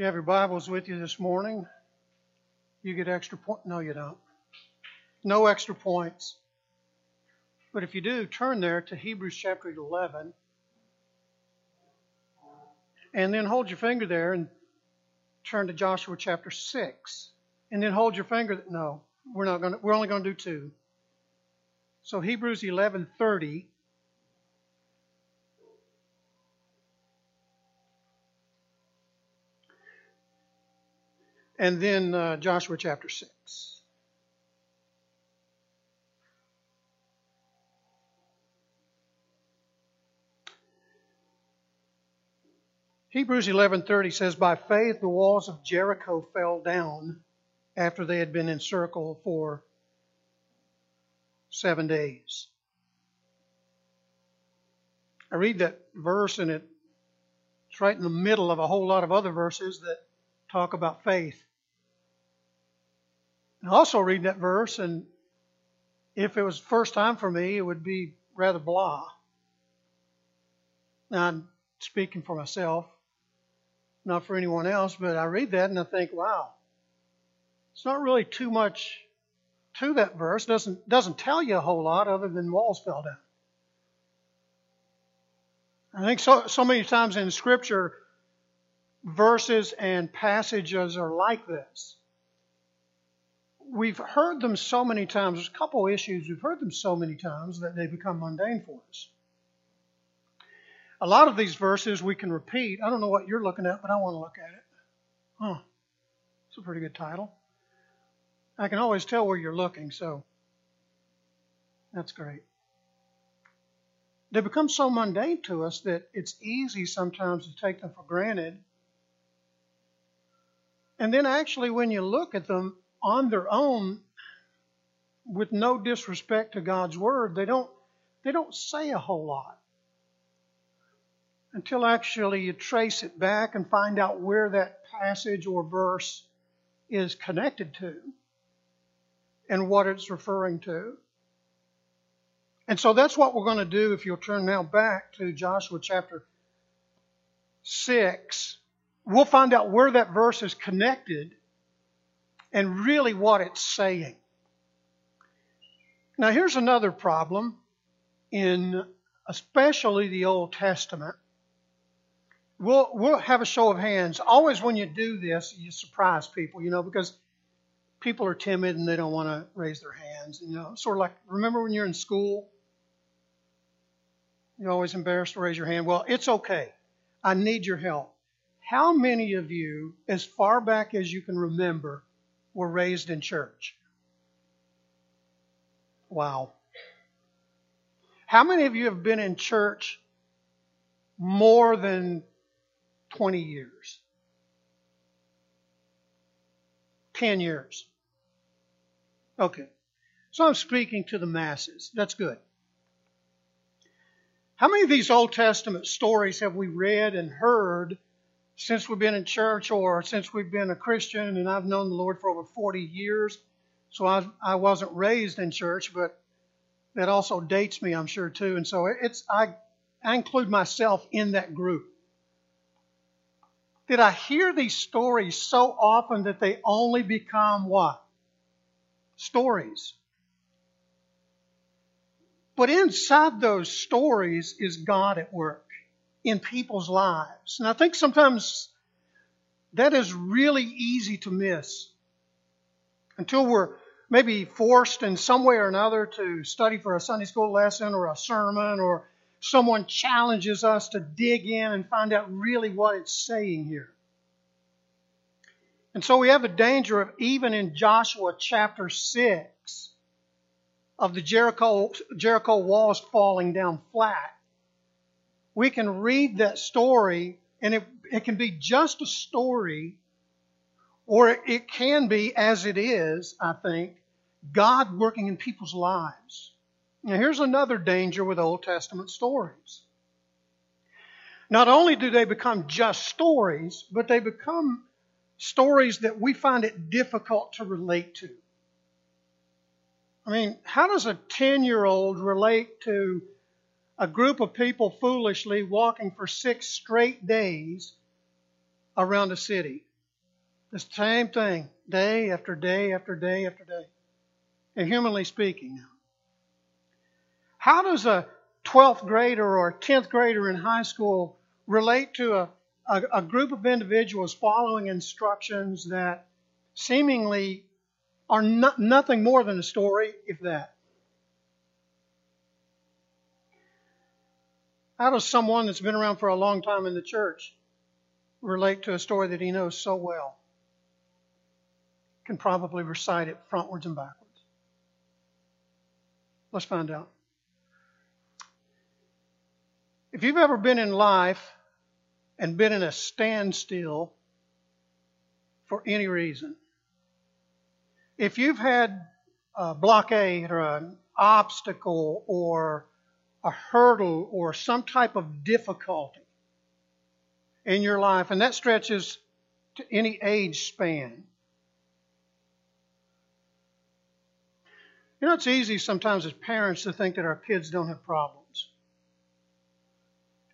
you have your Bibles with you this morning, you get extra point. No, you don't. No extra points. But if you do, turn there to Hebrews chapter 11. And then hold your finger there and turn to Joshua chapter 6. And then hold your finger. No, we're not going to, we're only going to do two. So Hebrews 11:30 and then uh, Joshua chapter 6. Hebrews 11:30 says by faith the walls of Jericho fell down after they had been encircled for 7 days. I read that verse and it, it's right in the middle of a whole lot of other verses that talk about faith. I also reading that verse, and if it was first time for me, it would be rather blah. Now, I'm speaking for myself, not for anyone else, but I read that and I think, wow, it's not really too much to that verse. doesn't doesn't tell you a whole lot other than walls fell down. I think so so many times in Scripture, verses and passages are like this we've heard them so many times. There's a couple issues. We've heard them so many times that they become mundane for us. A lot of these verses we can repeat. I don't know what you're looking at, but I want to look at it. Huh. It's a pretty good title. I can always tell where you're looking, so that's great. They become so mundane to us that it's easy sometimes to take them for granted. And then actually, when you look at them, on their own, with no disrespect to God's word, they don't they don't say a whole lot until actually you trace it back and find out where that passage or verse is connected to and what it's referring to. And so that's what we're going to do if you'll turn now back to Joshua chapter 6. We'll find out where that verse is connected and really what it's saying. Now, here's another problem in especially the Old Testament. We'll, we'll have a show of hands. Always, when you do this, you surprise people, you know, because people are timid and they don't want to raise their hands. You know, sort of like remember when you're in school, you're always embarrassed to raise your hand. Well, it's okay. I need your help. How many of you, as far back as you can remember, were raised in church. Wow. How many of you have been in church more than 20 years? 10 years. Okay. So I'm speaking to the masses. That's good. How many of these Old Testament stories have we read and heard since we've been in church or since we've been a Christian, and I've known the Lord for over 40 years. So I, I wasn't raised in church, but that also dates me, I'm sure, too. And so it's I, I include myself in that group. Did I hear these stories so often that they only become what? Stories. But inside those stories is God at work in people's lives. And I think sometimes that is really easy to miss until we're maybe forced in some way or another to study for a Sunday school lesson or a sermon or someone challenges us to dig in and find out really what it's saying here. And so we have a danger of even in Joshua chapter 6 of the Jericho, Jericho walls falling down flat we can read that story and it, it can be just a story, or it can be, as it is, I think, God working in people's lives. Now, here's another danger with Old Testament stories. Not only do they become just stories, but they become stories that we find it difficult to relate to. I mean, how does a 10 year old relate to a group of people foolishly walking for six straight days around a city. The same thing, day after day after day after day. And humanly speaking, how does a 12th grader or a 10th grader in high school relate to a, a, a group of individuals following instructions that seemingly are not, nothing more than a story, if that? How does someone that's been around for a long time in the church relate to a story that he knows so well? Can probably recite it frontwards and backwards. Let's find out. If you've ever been in life and been in a standstill for any reason, if you've had a blockade or an obstacle or a hurdle or some type of difficulty in your life, and that stretches to any age span. You know, it's easy sometimes as parents to think that our kids don't have problems.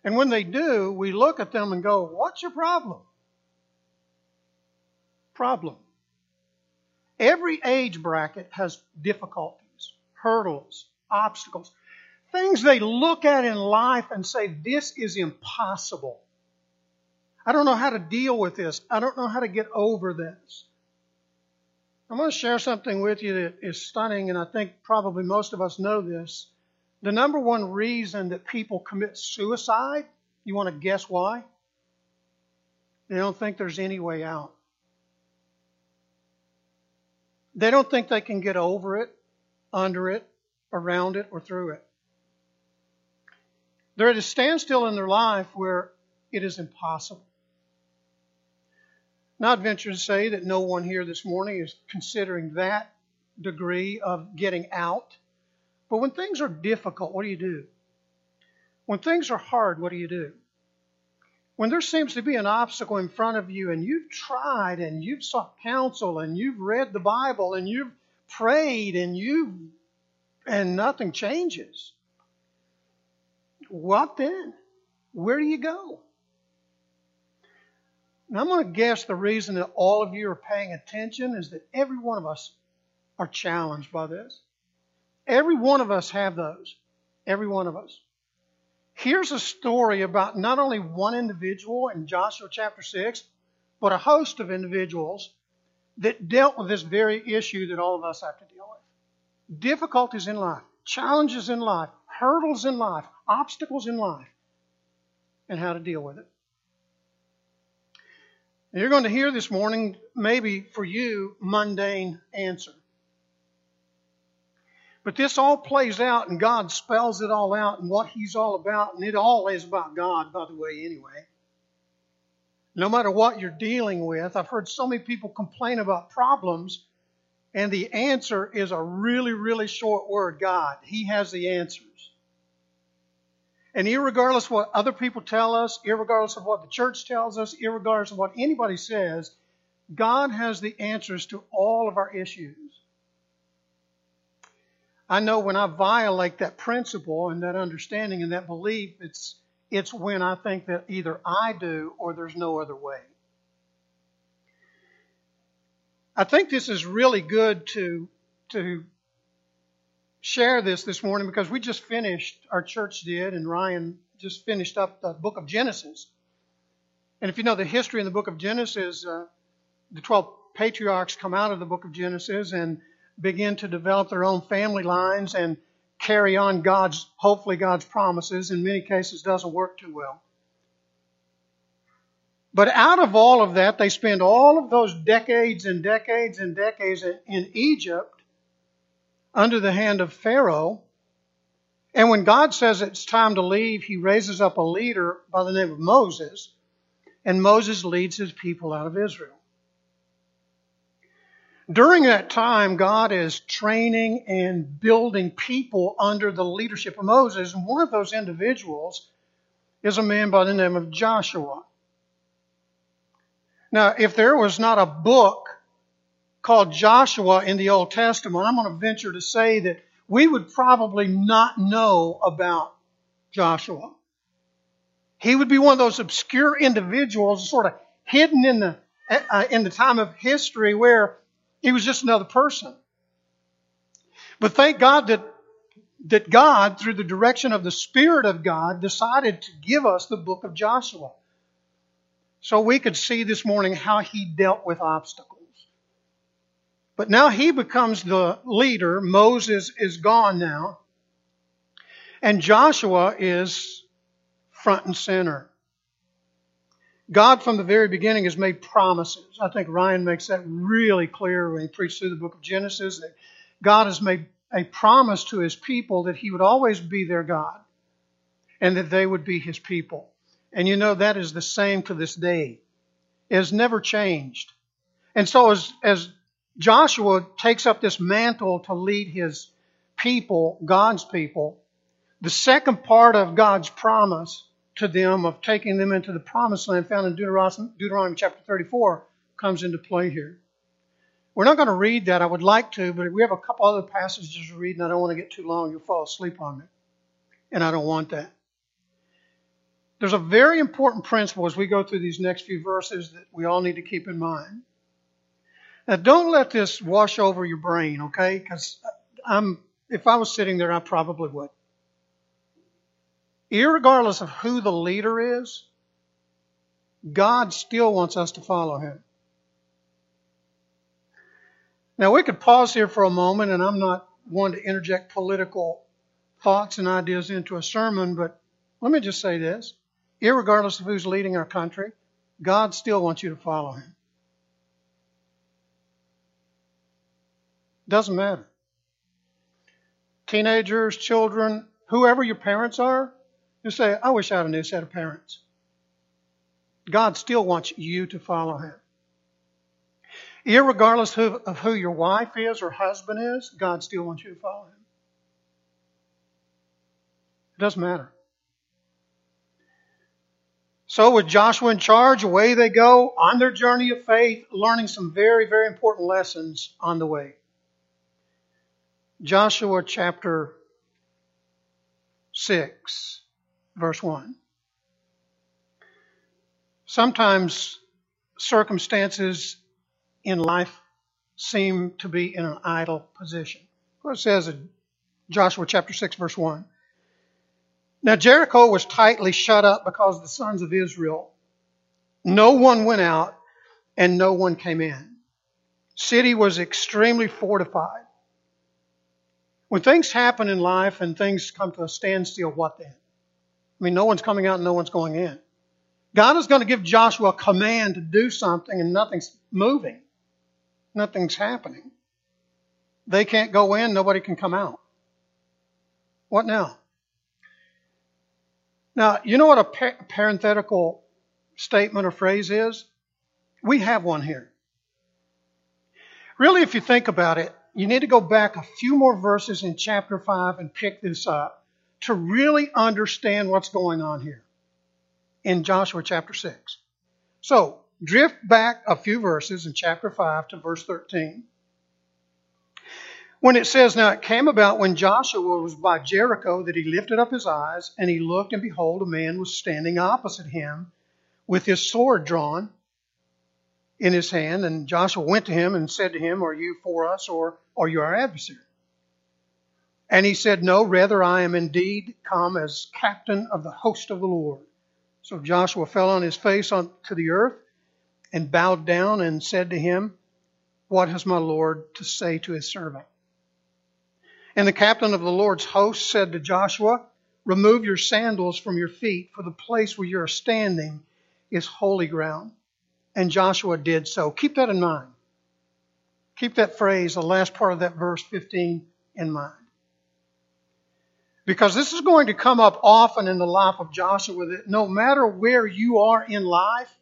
And when they do, we look at them and go, What's your problem? Problem. Every age bracket has difficulties, hurdles, obstacles, things they look at in life and say, This is impossible. I don't know how to deal with this. I don't know how to get over this. I'm going to share something with you that is stunning, and I think probably most of us know this. The number one reason that people commit suicide, you want to guess why? They don't think there's any way out. They don't think they can get over it, under it, around it, or through it. They're at a standstill in their life where it is impossible. Now, I'd venture to say that no one here this morning is considering that degree of getting out. But when things are difficult, what do you do? When things are hard, what do you do? When there seems to be an obstacle in front of you and you've tried and you've sought counsel and you've read the Bible and you've prayed and you've and nothing changes. What then? Where do you go? And I'm going to guess the reason that all of you are paying attention is that every one of us are challenged by this. Every one of us have those. Every one of us. Here's a story about not only one individual in Joshua chapter 6, but a host of individuals that dealt with this very issue that all of us have to deal with. Difficulties in life, challenges in life, hurdles in life, obstacles in life, and how to deal with it. And you're going to hear this morning, maybe for you, mundane answer. But this all plays out, and God spells it all out and what He's all about, and it all is about God, by the way, anyway. No matter what you're dealing with, I've heard so many people complain about problems, and the answer is a really, really short word God. He has the answers. And regardless of what other people tell us, regardless of what the church tells us, regardless of what anybody says, God has the answers to all of our issues. I know when I violate that principle and that understanding and that belief, it's it's when I think that either I do or there's no other way. I think this is really good to to share this this morning because we just finished, our church did, and Ryan just finished up the book of Genesis. And if you know the history in the book of Genesis, uh, the 12 patriarchs come out of the book of Genesis and begin to develop their own family lines and carry on God's, hopefully God's promises. In many cases, doesn't work too well. But out of all of that, they spend all of those decades and decades and decades in, in Egypt under the hand of Pharaoh. And when God says it's time to leave, he raises up a leader by the name of Moses, and Moses leads his people out of Israel. During that time, God is training and building people under the leadership of Moses, and one of those individuals is a man by the name of Joshua. Now, if there was not a book called Joshua in the Old Testament, I'm going to venture to say that we would probably not know about Joshua. He would be one of those obscure individuals sort of hidden in the uh, in the time of history where he was just another person. But thank God that that God, through the direction of the Spirit of God, decided to give us the book of Joshua. So we could see this morning how he dealt with obstacles. But now he becomes the leader. Moses is gone now. And Joshua is front and center. God, from the very beginning, has made promises. I think Ryan makes that really clear when he preached through the book of Genesis that God has made a promise to his people that he would always be their God and that they would be his people. And you know that is the same to this day. It has never changed. And so as, as Joshua takes up this mantle to lead his people, God's people, the second part of God's promise to them of taking them into the promised land found in Deuteronomy, Deuteronomy chapter 34 comes into play here. We're not going to read that. I would like to, but we have a couple other passages to read, and I don't want to get too long. You'll fall asleep on me. And I don't want that. There's a very important principle as we go through these next few verses that we all need to keep in mind. Now, don't let this wash over your brain, okay? Because I'm, if I was sitting there, I probably would. Irregardless of who the leader is, God still wants us to follow him. Now, we could pause here for a moment, and I'm not one to interject political thoughts and ideas into a sermon, but let me just say this. Irregardless of who's leading our country, God still wants you to follow him. Doesn't matter. Teenagers, children, whoever your parents are, you say, I wish I had a new set of parents. God still wants you to follow him. Irregardless of who your wife is or husband is, God still wants you to follow him. It doesn't matter. So, with Joshua in charge, away they go on their journey of faith, learning some very, very important lessons on the way. Joshua chapter 6, verse 1. Sometimes circumstances in life seem to be in an idle position. What it says in Joshua chapter 6, verse 1. Now Jericho was tightly shut up because the sons of Israel. No one went out and no one came in. City was extremely fortified. When things happen in life and things come to a standstill, what then? I mean, no one's coming out and no one's going in. God is going to give Joshua a command to do something and nothing's moving. Nothing's happening. They can't go in, nobody can come out. What now? Now, you know what a parenthetical statement or phrase is? We have one here. Really, if you think about it, you need to go back a few more verses in chapter 5 and pick this up to really understand what's going on here in Joshua chapter 6. So, drift back a few verses in chapter 5 to verse 13. When it says, Now it came about when Joshua was by Jericho that he lifted up his eyes, and he looked, and behold, a man was standing opposite him with his sword drawn in his hand. And Joshua went to him and said to him, Are you for us, or are you our adversary? And he said, No, rather I am indeed come as captain of the host of the Lord. So Joshua fell on his face on, to the earth and bowed down and said to him, What has my Lord to say to his servant? And the captain of the Lord's host said to Joshua, Remove your sandals from your feet, for the place where you are standing is holy ground. And Joshua did so. Keep that in mind. Keep that phrase, the last part of that verse 15, in mind. Because this is going to come up often in the life of Joshua that no matter where you are in life,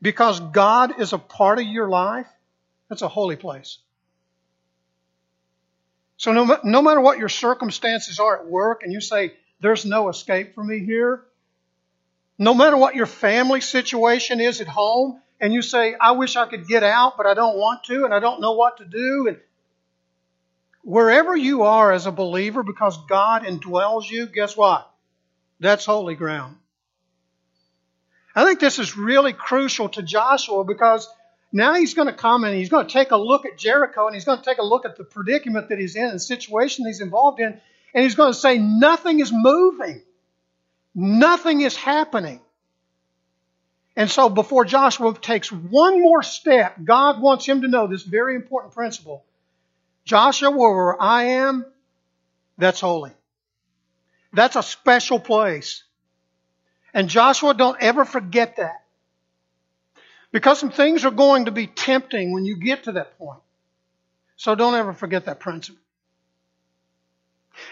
because God is a part of your life, that's a holy place. So no, no matter what your circumstances are at work and you say, there's no escape for me here, no matter what your family situation is at home, and you say, I wish I could get out, but I don't want to, and I don't know what to do, and wherever you are as a believer, because God indwells you, guess what? That's holy ground. I think this is really crucial to Joshua because now he's going to come and he's going to take a look at Jericho and he's going to take a look at the predicament that he's in and the situation he's involved in, and he's going to say, Nothing is moving, nothing is happening. And so, before Joshua takes one more step, God wants him to know this very important principle Joshua, where I am, that's holy. That's a special place. And Joshua, don't ever forget that. Because some things are going to be tempting when you get to that point. So don't ever forget that principle.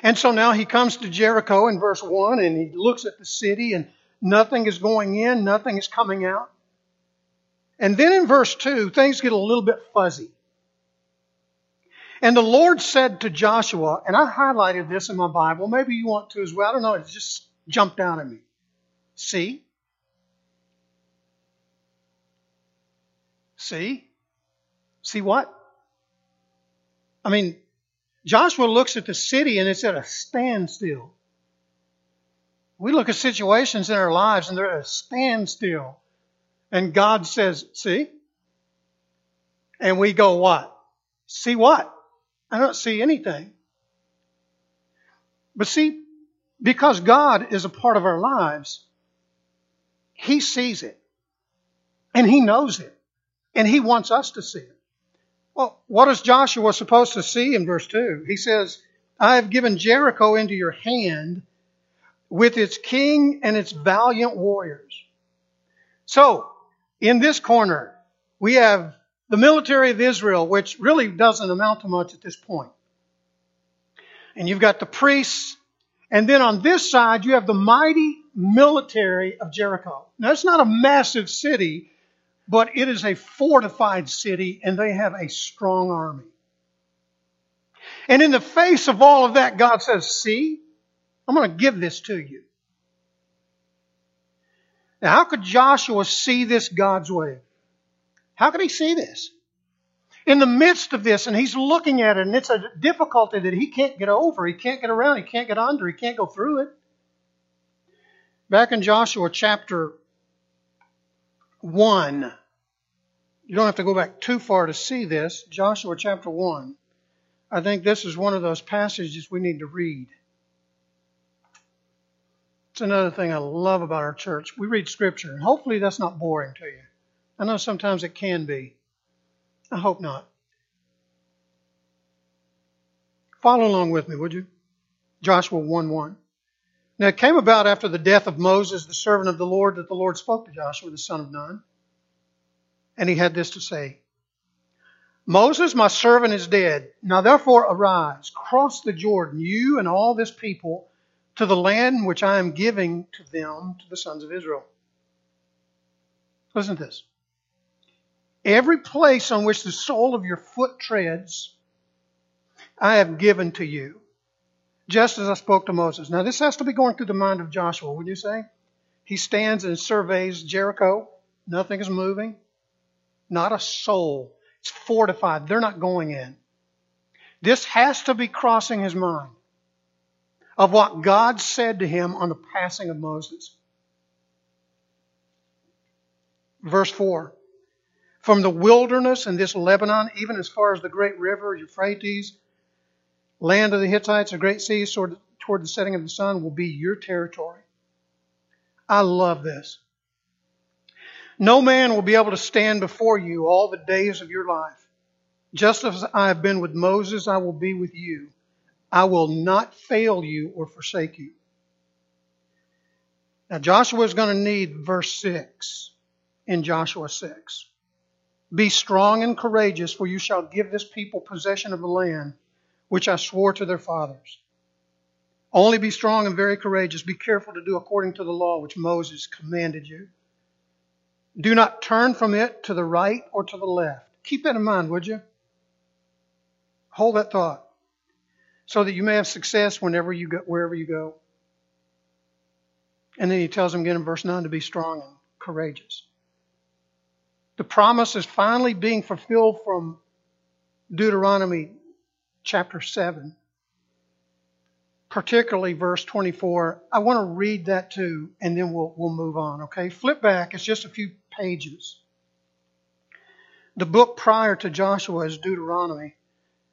And so now he comes to Jericho in verse 1 and he looks at the city and nothing is going in, nothing is coming out. And then in verse 2, things get a little bit fuzzy. And the Lord said to Joshua, and I highlighted this in my Bible, maybe you want to as well. I don't know, it just jumped out at me. See? See? See what? I mean, Joshua looks at the city and it's at a standstill. We look at situations in our lives and they're at a standstill. And God says, See? And we go, What? See what? I don't see anything. But see, because God is a part of our lives, he sees it. And he knows it. And he wants us to see it. Well, what is Joshua supposed to see in verse 2? He says, I have given Jericho into your hand with its king and its valiant warriors. So, in this corner, we have the military of Israel, which really doesn't amount to much at this point. And you've got the priests, and then on this side, you have the mighty military of Jericho. Now, it's not a massive city, but it is a fortified city, and they have a strong army. And in the face of all of that, God says, See, I'm going to give this to you. Now, how could Joshua see this God's way? How could he see this? In the midst of this, and he's looking at it, and it's a difficulty that he can't get over. He can't get around. He can't get under. He can't go through it. Back in Joshua chapter 1, you don't have to go back too far to see this. Joshua chapter 1. I think this is one of those passages we need to read. It's another thing I love about our church. We read Scripture, and hopefully that's not boring to you. I know sometimes it can be. I hope not. Follow along with me, would you? Joshua 1 1. Now it came about after the death of Moses, the servant of the Lord, that the Lord spoke to Joshua, the son of Nun. And he had this to say Moses, my servant, is dead. Now therefore arise, cross the Jordan, you and all this people, to the land which I am giving to them, to the sons of Israel. Listen to this. Every place on which the sole of your foot treads, I have given to you just as I spoke to Moses. Now, this has to be going through the mind of Joshua, would you say? He stands and surveys Jericho. Nothing is moving. Not a soul. It's fortified. They're not going in. This has to be crossing his mind of what God said to him on the passing of Moses. Verse 4 From the wilderness and this Lebanon, even as far as the great river Euphrates, land of the Hittites, the great seas toward, toward the setting of the sun will be your territory. I love this. No man will be able to stand before you all the days of your life. Just as I have been with Moses, I will be with you. I will not fail you or forsake you. Now, Joshua is going to need verse 6 in Joshua 6. Be strong and courageous, for you shall give this people possession of the land which I swore to their fathers. Only be strong and very courageous. Be careful to do according to the law which Moses commanded you. Do not turn from it to the right or to the left. Keep that in mind, would you? Hold that thought so that you may have success whenever you go, wherever you go. And then he tells them again in verse 9 to be strong and courageous. The promise is finally being fulfilled from Deuteronomy chapter 7. particularly verse 24. I want to read that too, and then we'll, we'll move on, okay? Flip back, it's just a few pages. The book prior to Joshua is Deuteronomy.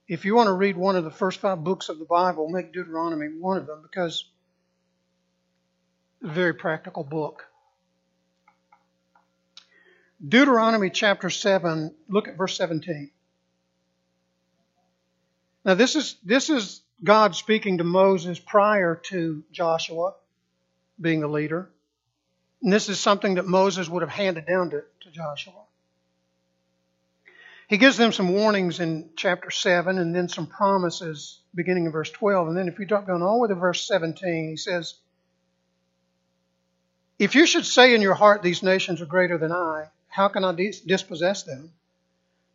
If you want to read one of the first five books of the Bible, make Deuteronomy one of them because it's a very practical book. Deuteronomy chapter 7, look at verse 17. Now this is this is God speaking to Moses prior to Joshua being the leader. And this is something that Moses would have handed down to, to Joshua. He gives them some warnings in chapter 7 and then some promises beginning in verse 12. And then if you drop down all the way to verse 17, he says, If you should say in your heart, These nations are greater than I, how can I dispossess them?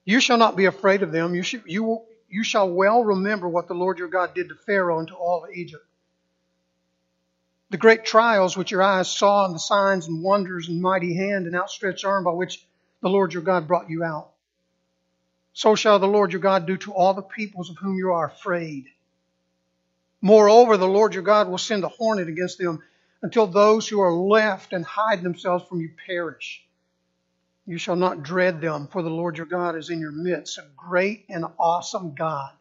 You shall not be afraid of them. You, should, you, will, you shall well remember what the Lord your God did to Pharaoh and to all Egypt. The great trials which your eyes saw, and the signs and wonders and mighty hand and outstretched arm by which the Lord your God brought you out. So shall the Lord your God do to all the peoples of whom you are afraid. Moreover, the Lord your God will send a hornet against them until those who are left and hide themselves from you perish. You shall not dread them, for the Lord your God is in your midst, a great and awesome God.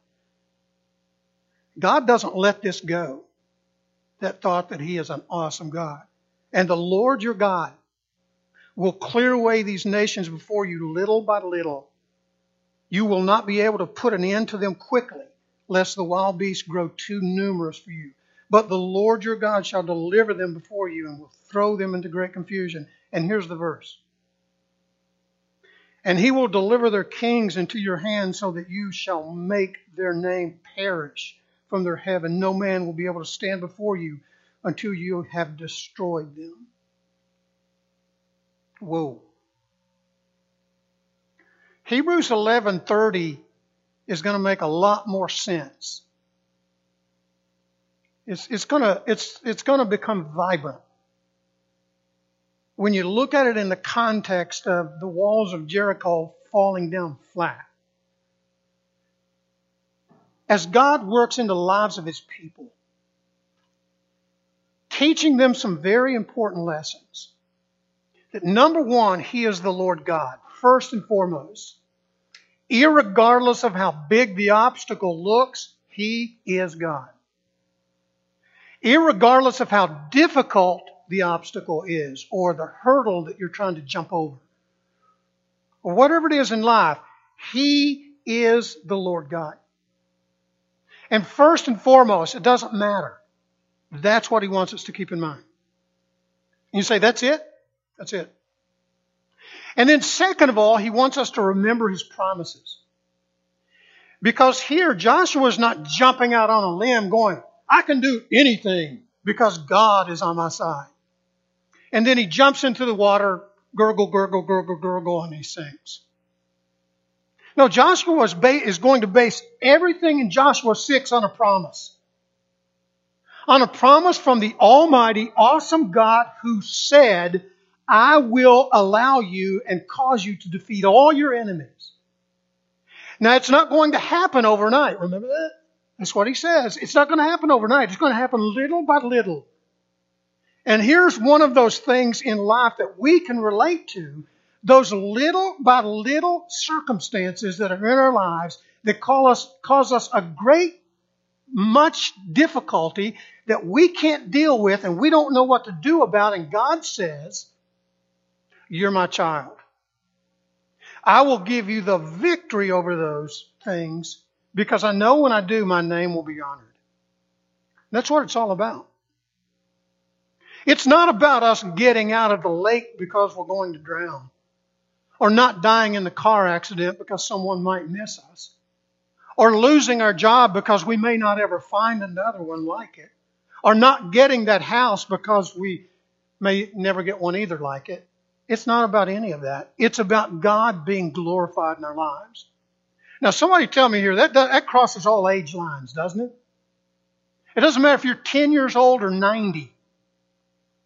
God doesn't let this go, that thought that He is an awesome God. And the Lord your God will clear away these nations before you little by little. You will not be able to put an end to them quickly, lest the wild beasts grow too numerous for you. But the Lord your God shall deliver them before you and will throw them into great confusion. And here's the verse and he will deliver their kings into your hand so that you shall make their name perish from their heaven. No man will be able to stand before you until you have destroyed them. Whoa. Hebrews 11:30 is going to make a lot more sense. It's, it's going to it's it's going to become vibrant when you look at it in the context of the walls of Jericho falling down flat, as God works in the lives of his people, teaching them some very important lessons. That number one, he is the Lord God, first and foremost. Irregardless of how big the obstacle looks, he is God. Irregardless of how difficult the obstacle is or the hurdle that you're trying to jump over. Or whatever it is in life, He is the Lord God. And first and foremost, it doesn't matter. That's what He wants us to keep in mind. You say, that's it? That's it. And then, second of all, He wants us to remember His promises. Because here, Joshua is not jumping out on a limb going, I can do anything because God is on my side. And then he jumps into the water, gurgle, gurgle, gurgle, gurgle, and he sinks. No, Joshua ba- is going to base everything in Joshua 6 on a promise. On a promise from the Almighty, awesome God who said, I will allow you and cause you to defeat all your enemies. Now, it's not going to happen overnight. Remember that? That's what he says. It's not going to happen overnight. It's going to happen little by little. And here's one of those things in life that we can relate to those little by little circumstances that are in our lives that call us, cause us a great much difficulty that we can't deal with and we don't know what to do about. And God says, You're my child. I will give you the victory over those things because I know when I do, my name will be honored. That's what it's all about. It's not about us getting out of the lake because we're going to drown, or not dying in the car accident because someone might miss us, or losing our job because we may not ever find another one like it, or not getting that house because we may never get one either like it. It's not about any of that. It's about God being glorified in our lives. Now, somebody tell me here that that crosses all age lines, doesn't it? It doesn't matter if you're 10 years old or 90.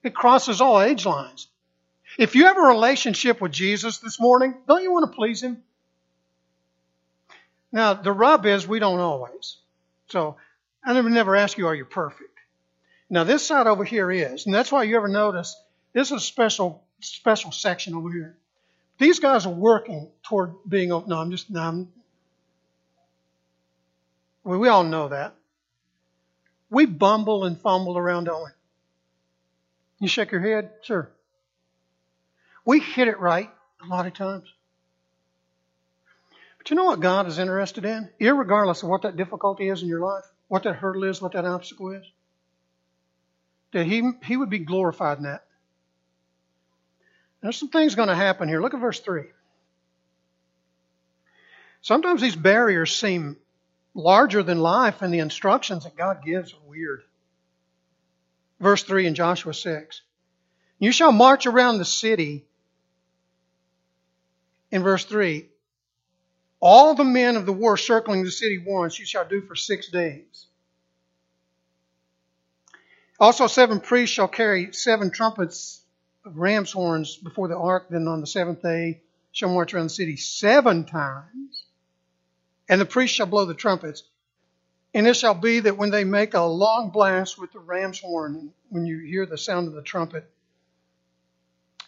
It crosses all age lines. If you have a relationship with Jesus this morning, don't you want to please Him? Now, the rub is we don't always. So, I never, never ask you, are you perfect? Now this side over here is, and that's why you ever notice this is a special special section over here. These guys are working toward being. Oh, no, I'm just. No, I'm, we all know that. We bumble and fumble around, don't we? You shake your head? Sure. We hit it right a lot of times. But you know what God is interested in? Irregardless of what that difficulty is in your life, what that hurdle is, what that obstacle is, that He, he would be glorified in that. There's some things going to happen here. Look at verse 3. Sometimes these barriers seem larger than life, and the instructions that God gives are weird. Verse 3 in Joshua 6. You shall march around the city. In verse 3, all the men of the war circling the city once you shall do for six days. Also, seven priests shall carry seven trumpets of ram's horns before the ark. Then on the seventh day shall march around the city seven times. And the priests shall blow the trumpets. And it shall be that when they make a long blast with the ram's horn, when you hear the sound of the trumpet,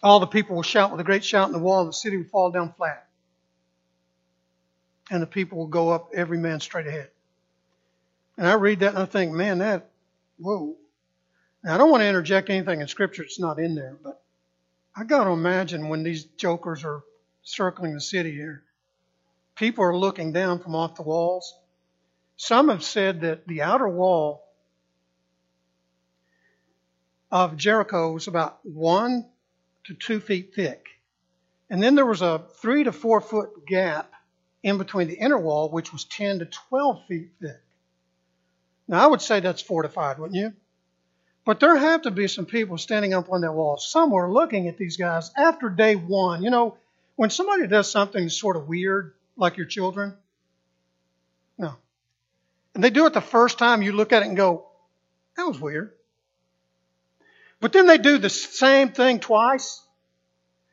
all the people will shout with a great shout, and the wall of the city will fall down flat. And the people will go up, every man straight ahead. And I read that and I think, man, that, whoa. Now, I don't want to interject anything in Scripture that's not in there, but I got to imagine when these jokers are circling the city here, people are looking down from off the walls. Some have said that the outer wall of Jericho was about one to two feet thick. And then there was a three to four foot gap in between the inner wall, which was 10 to 12 feet thick. Now, I would say that's fortified, wouldn't you? But there have to be some people standing up on that wall somewhere looking at these guys after day one. You know, when somebody does something sort of weird, like your children, no. And they do it the first time, you look at it and go, that was weird. But then they do the same thing twice,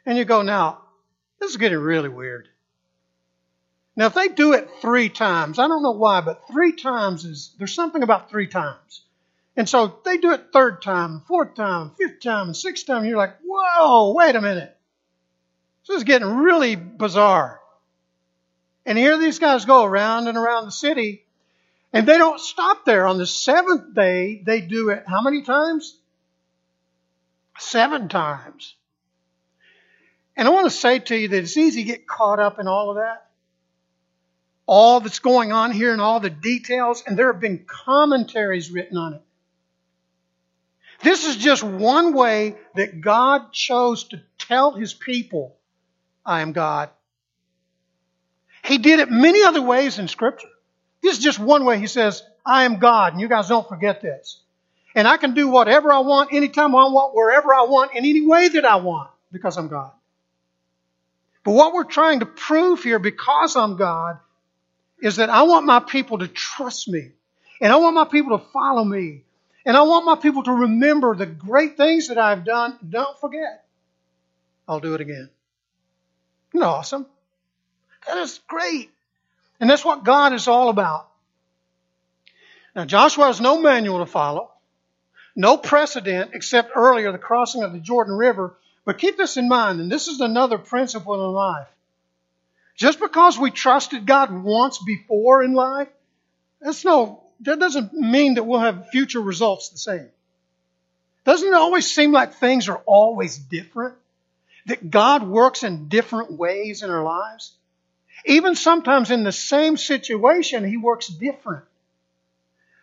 and you go, now, this is getting really weird. Now, if they do it three times, I don't know why, but three times is, there's something about three times. And so they do it third time, fourth time, fifth time, and sixth time. And you're like, whoa, wait a minute. This is getting really bizarre. And here these guys go around and around the city, and they don't stop there. On the seventh day, they do it how many times? Seven times. And I want to say to you that it's easy to get caught up in all of that. All that's going on here and all the details, and there have been commentaries written on it. This is just one way that God chose to tell his people, I am God. He did it many other ways in Scripture. This is just one way he says, I am God, and you guys don't forget this. And I can do whatever I want, anytime I want, wherever I want, in any way that I want, because I'm God. But what we're trying to prove here, because I'm God, is that I want my people to trust me. And I want my people to follow me. And I want my people to remember the great things that I've done. Don't forget. I'll do it again. Isn't awesome? That is great. And that's what God is all about. Now, Joshua has no manual to follow, no precedent except earlier the crossing of the Jordan River. But keep this in mind, and this is another principle in life. Just because we trusted God once before in life, that's no that doesn't mean that we'll have future results the same. Doesn't it always seem like things are always different? That God works in different ways in our lives? Even sometimes in the same situation, He works different.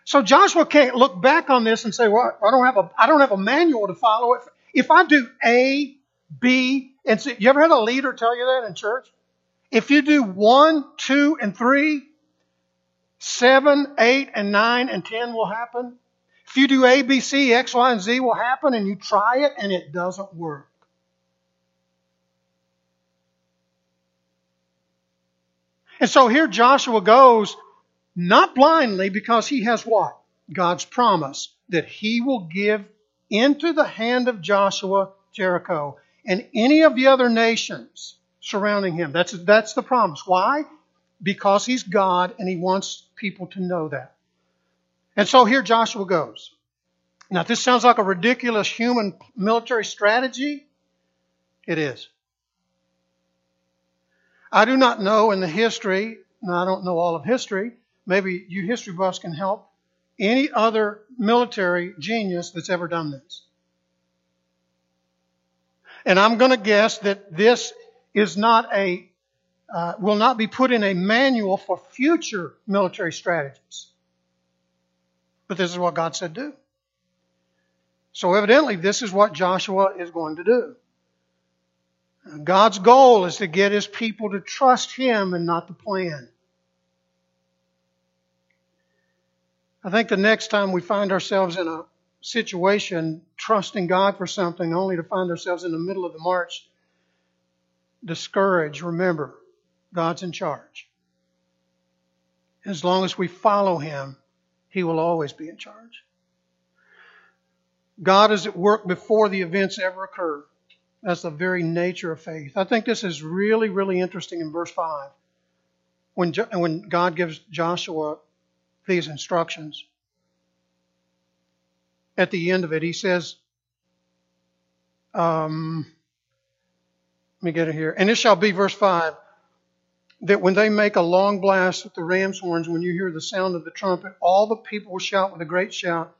So Joshua can't look back on this and say, well, I don't have a, I don't have a manual to follow. If, if I do A, B, and C, you ever had a leader tell you that in church? If you do one, two, and three, seven, eight, and 9 and 10 will happen. If you do A, B, C, X, Y, and Z will happen, and you try it and it doesn't work. And so here Joshua goes, not blindly, because he has what? God's promise that he will give into the hand of Joshua Jericho and any of the other nations surrounding him. That's, that's the promise. Why? Because he's God and he wants people to know that. And so here Joshua goes. Now, this sounds like a ridiculous human military strategy. It is. I do not know in the history, and I don't know all of history, maybe you history buffs can help, any other military genius that's ever done this. And I'm going to guess that this is not a, uh, will not be put in a manual for future military strategies. But this is what God said do. So evidently, this is what Joshua is going to do. God's goal is to get his people to trust him and not the plan. I think the next time we find ourselves in a situation trusting God for something only to find ourselves in the middle of the march discouraged, remember, God's in charge. As long as we follow him, he will always be in charge. God is at work before the events ever occur. That's the very nature of faith. I think this is really, really interesting in verse 5 when, when God gives Joshua these instructions. At the end of it, he says, um, let me get it here. And it shall be, verse 5, that when they make a long blast with the ram's horns, when you hear the sound of the trumpet, all the people will shout with a great shout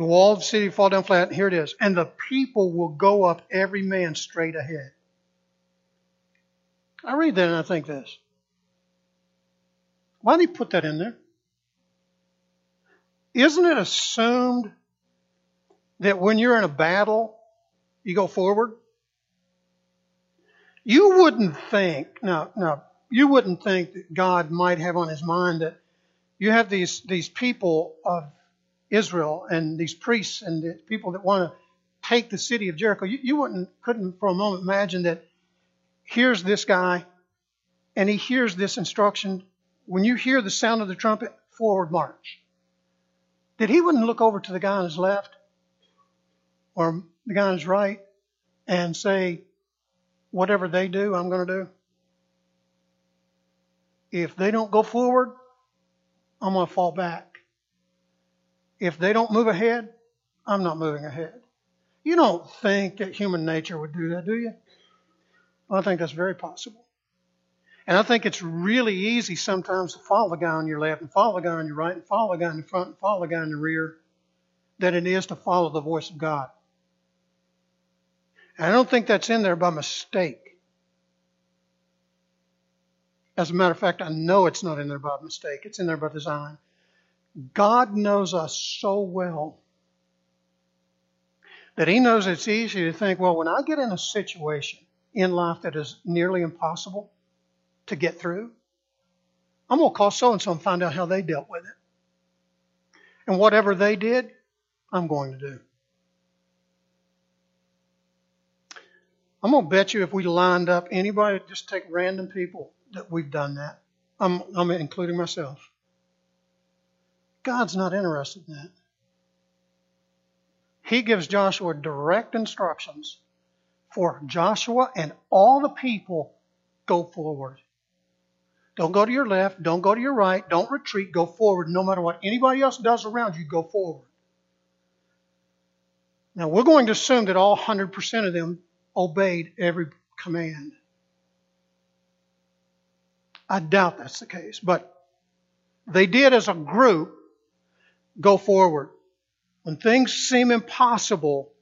the wall of the city fall down flat. Here it is. And the people will go up every man straight ahead. I read that and I think this. Why did he put that in there? Isn't it assumed that when you're in a battle, you go forward? You wouldn't think, no, no, you wouldn't think that God might have on his mind that you have these, these people of Israel and these priests and the people that want to take the city of Jericho, you, you wouldn't couldn't for a moment imagine that here's this guy and he hears this instruction. When you hear the sound of the trumpet, forward march. That he wouldn't look over to the guy on his left or the guy on his right and say, whatever they do, I'm going to do. If they don't go forward, I'm going to fall back. If they don't move ahead, I'm not moving ahead. You don't think that human nature would do that, do you? Well, I think that's very possible. And I think it's really easy sometimes to follow the guy on your left and follow the guy on your right and follow the guy in the front and follow the guy in the rear than it is to follow the voice of God. And I don't think that's in there by mistake. As a matter of fact, I know it's not in there by mistake. It's in there by design. God knows us so well that He knows it's easy to think, well, when I get in a situation in life that is nearly impossible to get through, I'm going to call so and so and find out how they dealt with it. And whatever they did, I'm going to do. I'm going to bet you if we lined up anybody, just take random people, that we've done that. I'm, I'm including myself. God's not interested in that. He gives Joshua direct instructions for Joshua and all the people go forward. Don't go to your left, don't go to your right, don't retreat, go forward. No matter what anybody else does around you, go forward. Now, we're going to assume that all 100% of them obeyed every command. I doubt that's the case, but they did as a group go forward. When things seem impossible,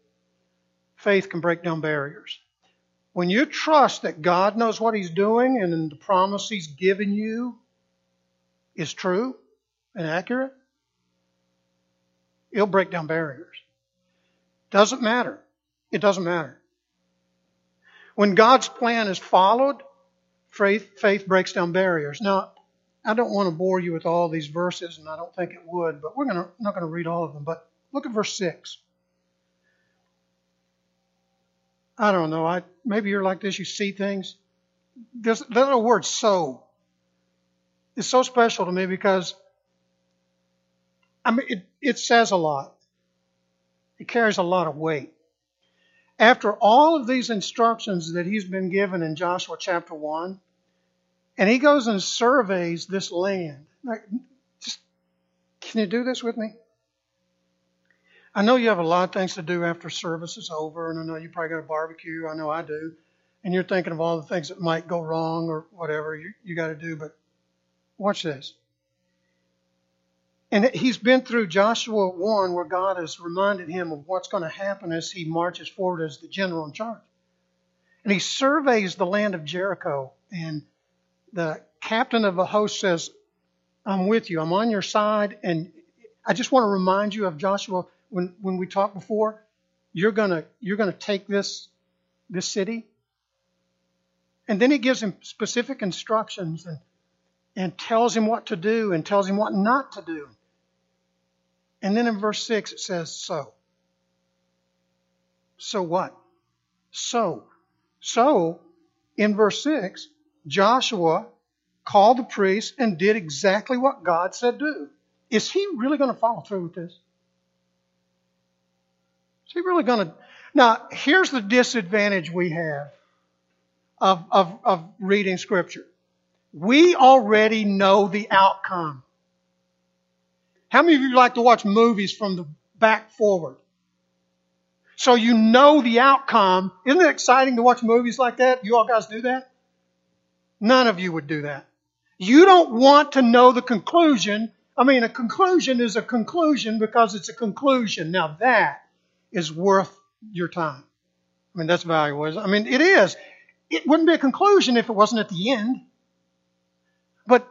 faith can break down barriers. When you trust that God knows what He's doing and the promise He's given you is true and accurate, it'll break down barriers. Doesn't matter. It doesn't matter. When God's plan is followed, faith, faith breaks down barriers. Now, I don't want to bore you with all these verses, and I don't think it would, but we're gonna, not going to read all of them. But look at verse 6. I don't know. I maybe you're like this. You see things. There's that little word "so" is so special to me because I mean it, it says a lot. It carries a lot of weight. After all of these instructions that he's been given in Joshua chapter one, and he goes and surveys this land. Like, just, can you do this with me? I know you have a lot of things to do after service is over, and I know you probably got a barbecue. I know I do. And you're thinking of all the things that might go wrong or whatever you, you got to do. But watch this. And he's been through Joshua 1 where God has reminded him of what's going to happen as he marches forward as the general in charge. And he surveys the land of Jericho. And the captain of the host says, I'm with you. I'm on your side. And I just want to remind you of Joshua when, when we talked before. You're gonna you're gonna take this this city. And then he gives him specific instructions and and tells him what to do and tells him what not to do. And then in verse 6 it says, So. So what? So. So, in verse 6, Joshua called the priests and did exactly what God said do. Is he really going to follow through with this? Is he really going to? Now, here's the disadvantage we have of, of, of reading Scripture. We already know the outcome. How many of you like to watch movies from the back forward? So you know the outcome. Isn't it exciting to watch movies like that? You all guys do that? None of you would do that. You don't want to know the conclusion. I mean, a conclusion is a conclusion because it's a conclusion. Now that is worth your time. I mean, that's valuable. I mean, it is. It wouldn't be a conclusion if it wasn't at the end. But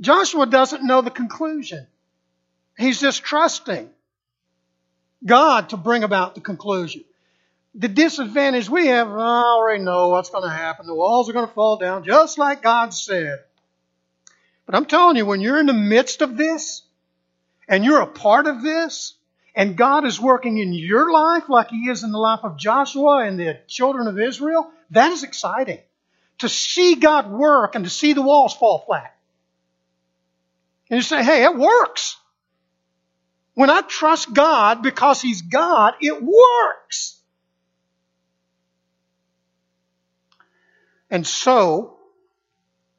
Joshua doesn't know the conclusion. He's just trusting God to bring about the conclusion. The disadvantage we have, I already know what's going to happen. The walls are going to fall down just like God said. But I'm telling you, when you're in the midst of this, and you're a part of this, and God is working in your life like He is in the life of Joshua and the children of Israel, that is exciting. To see God work and to see the walls fall flat. And you say, hey, it works. When I trust God because He's God, it works. And so,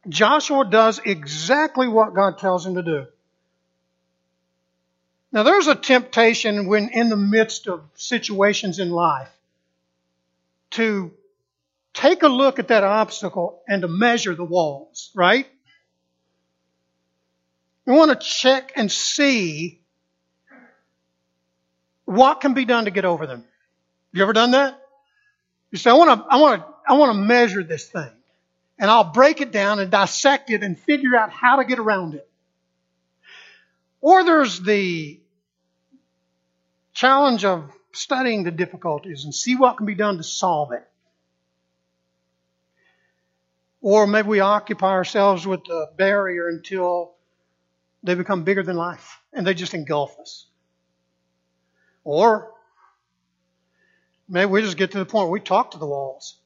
Joshua does exactly what God tells him to do. Now, there's a temptation when in the midst of situations in life to take a look at that obstacle and to measure the walls, right? We want to check and see what can be done to get over them? You ever done that? You say, I want to, I want to, I want to measure this thing. And I'll break it down and dissect it and figure out how to get around it. Or there's the challenge of studying the difficulties and see what can be done to solve it. Or maybe we occupy ourselves with the barrier until they become bigger than life and they just engulf us. Or maybe we just get to the point where we talk to the walls.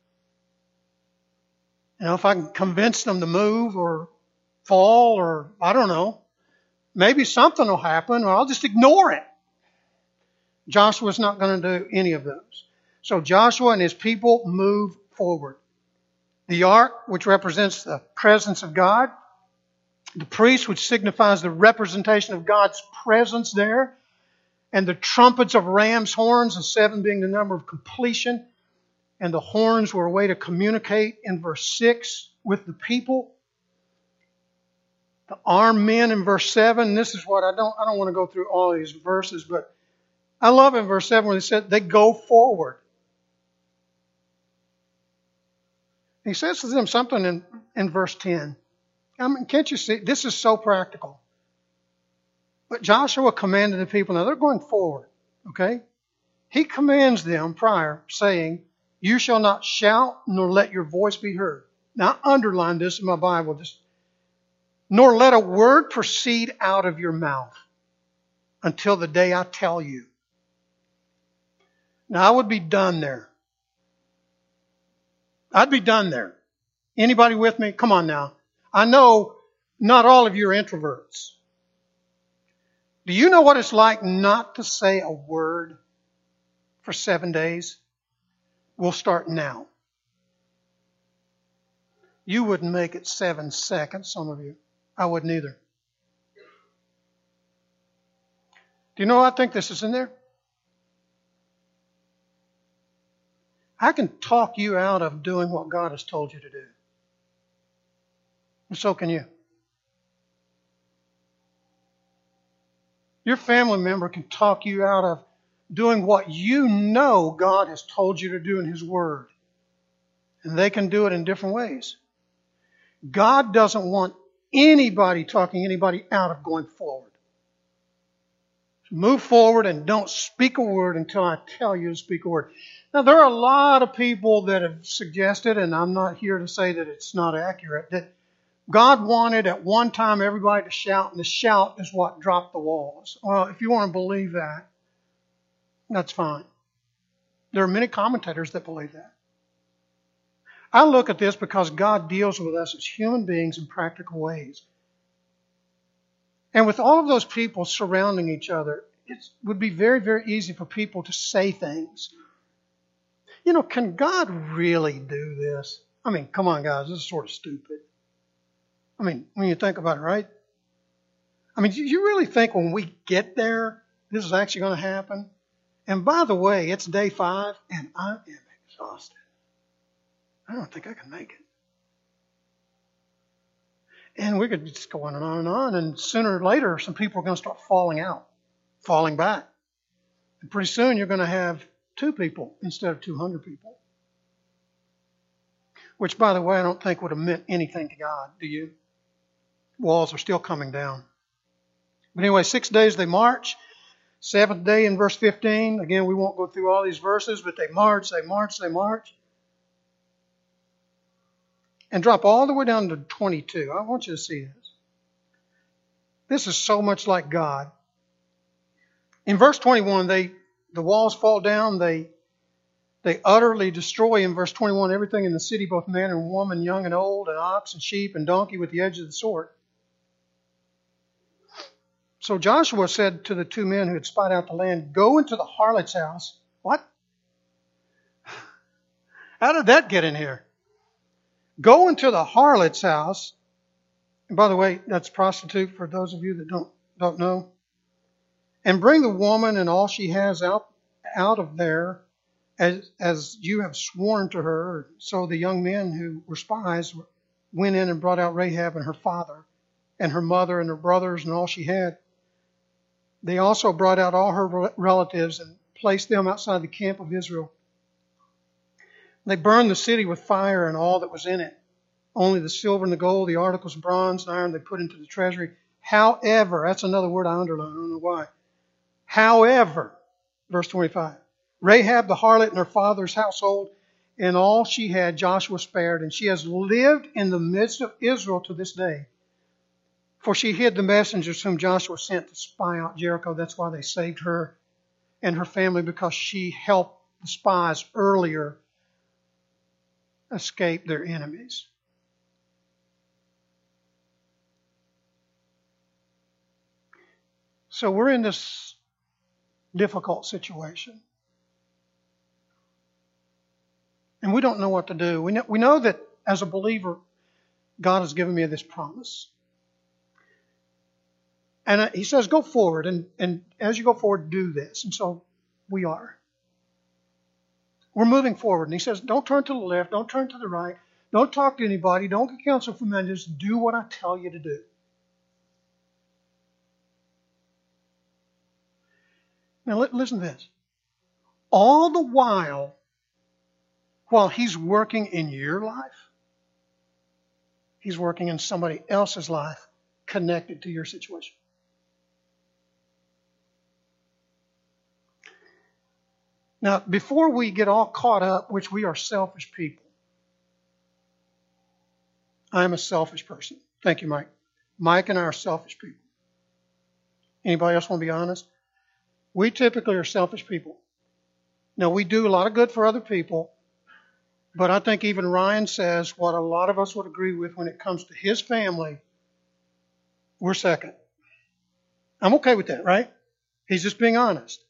You know, if I can convince them to move or fall or I don't know, maybe something will happen or I'll just ignore it. Joshua's not going to do any of those. So Joshua and his people move forward. The ark, which represents the presence of God, the priest, which signifies the representation of God's presence there, and the trumpets of ram's horns, the seven being the number of completion, and the horns were a way to communicate in verse 6 with the people. The armed men in verse 7, this is what I don't I don't want to go through all these verses, but I love in verse 7 when he said they go forward. He says to them something in, in verse 10. I mean, can't you see? This is so practical. But Joshua commanded the people, now they're going forward, okay? He commands them prior, saying, You shall not shout, nor let your voice be heard. Now, underline this in my Bible, just, nor let a word proceed out of your mouth until the day I tell you. Now, I would be done there. I'd be done there. Anybody with me? Come on now. I know not all of you are introverts. Do you know what it's like not to say a word for seven days? will start now. You wouldn't make it seven seconds, some of you. I wouldn't either. Do you know I think this is in there? I can talk you out of doing what God has told you to do. And so can you. Your family member can talk you out of doing what you know God has told you to do in His Word. And they can do it in different ways. God doesn't want anybody talking anybody out of going forward. Move forward and don't speak a word until I tell you to speak a word. Now, there are a lot of people that have suggested, and I'm not here to say that it's not accurate, that God wanted at one time everybody to shout, and the shout is what dropped the walls. Well, if you want to believe that, that's fine. There are many commentators that believe that. I look at this because God deals with us as human beings in practical ways. And with all of those people surrounding each other, it would be very, very easy for people to say things. You know, can God really do this? I mean, come on, guys, this is sort of stupid. I mean, when you think about it, right? I mean, do you really think when we get there, this is actually going to happen? And by the way, it's day five, and I am exhausted. I don't think I can make it. And we could just go on and on and on, and sooner or later, some people are going to start falling out, falling back. And pretty soon, you're going to have two people instead of 200 people. Which, by the way, I don't think would have meant anything to God, do you? Walls are still coming down. But anyway, six days they march. Seventh day in verse 15. Again, we won't go through all these verses, but they march, they march, they march and drop all the way down to 22. I want you to see this. This is so much like God. In verse 21, they the walls fall down, they they utterly destroy in verse 21 everything in the city, both man and woman, young and old, and ox and sheep and donkey with the edge of the sword. So Joshua said to the two men who had spied out the land, Go into the harlot's house. What? How did that get in here? Go into the harlot's house. And by the way, that's prostitute for those of you that don't, don't know. And bring the woman and all she has out, out of there as, as you have sworn to her. So the young men who were spies went in and brought out Rahab and her father and her mother and her brothers and all she had. They also brought out all her relatives and placed them outside the camp of Israel. They burned the city with fire and all that was in it. Only the silver and the gold, the articles of bronze and iron they put into the treasury. However, that's another word I underline. I don't know why. However, verse 25, Rahab the harlot and her father's household and all she had Joshua spared, and she has lived in the midst of Israel to this day. For she hid the messengers whom Joshua sent to spy out Jericho. That's why they saved her and her family because she helped the spies earlier escape their enemies. So we're in this difficult situation. And we don't know what to do. We know, we know that as a believer, God has given me this promise. And uh, He says, go forward. And, and as you go forward, do this. And so we are. We're moving forward. And he says, don't turn to the left, don't turn to the right, don't talk to anybody, don't get counsel from men, just do what I tell you to do. Now, listen to this. All the while, while he's working in your life, he's working in somebody else's life connected to your situation. Now, before we get all caught up, which we are selfish people, I'm a selfish person. Thank you, Mike. Mike and I are selfish people. Anybody else want to be honest? We typically are selfish people. Now, we do a lot of good for other people, but I think even Ryan says what a lot of us would agree with when it comes to his family, we're second. I'm okay with that, right? He's just being honest.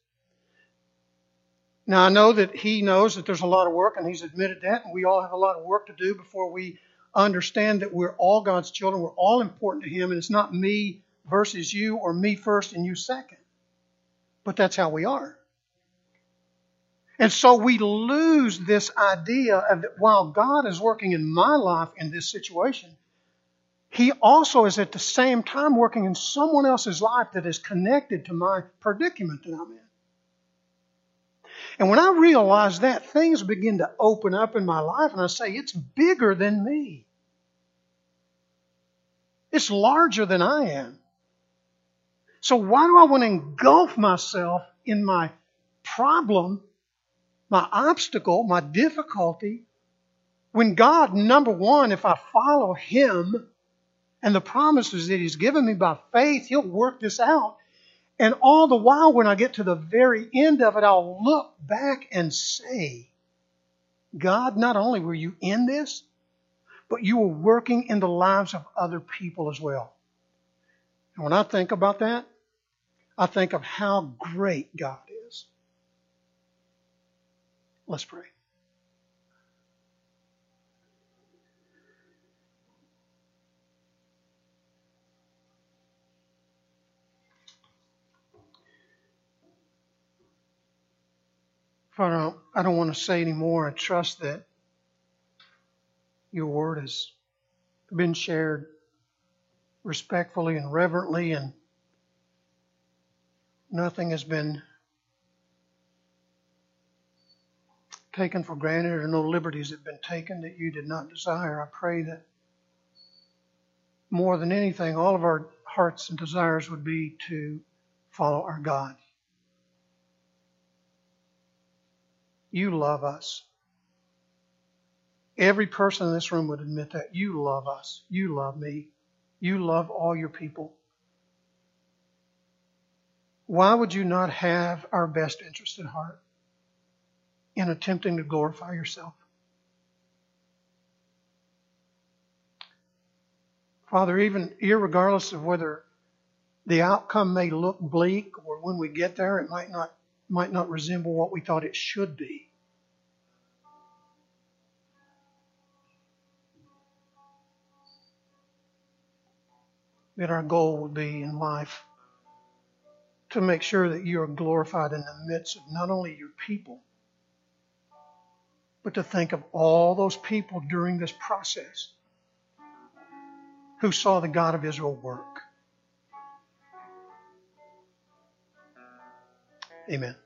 Now, I know that he knows that there's a lot of work, and he's admitted that, and we all have a lot of work to do before we understand that we're all God's children. We're all important to him, and it's not me versus you or me first and you second. But that's how we are. And so we lose this idea of that while God is working in my life in this situation, He also is at the same time working in someone else's life that is connected to my predicament that I'm in. And when I realize that, things begin to open up in my life, and I say, it's bigger than me. It's larger than I am. So why do I want to engulf myself in my problem, my obstacle, my difficulty, when God, number one, if I follow Him and the promises that He's given me by faith, He'll work this out. And all the while, when I get to the very end of it, I'll look back and say, God, not only were you in this, but you were working in the lives of other people as well. And when I think about that, I think of how great God is. Let's pray. Father, I don't want to say anymore. I trust that your word has been shared respectfully and reverently, and nothing has been taken for granted or no liberties have been taken that you did not desire. I pray that more than anything, all of our hearts and desires would be to follow our God. You love us. Every person in this room would admit that. You love us. You love me. You love all your people. Why would you not have our best interest at heart in attempting to glorify yourself? Father, even regardless of whether the outcome may look bleak or when we get there it might not might not resemble what we thought it should be. That our goal would be in life to make sure that you are glorified in the midst of not only your people, but to think of all those people during this process who saw the God of Israel work. Amen.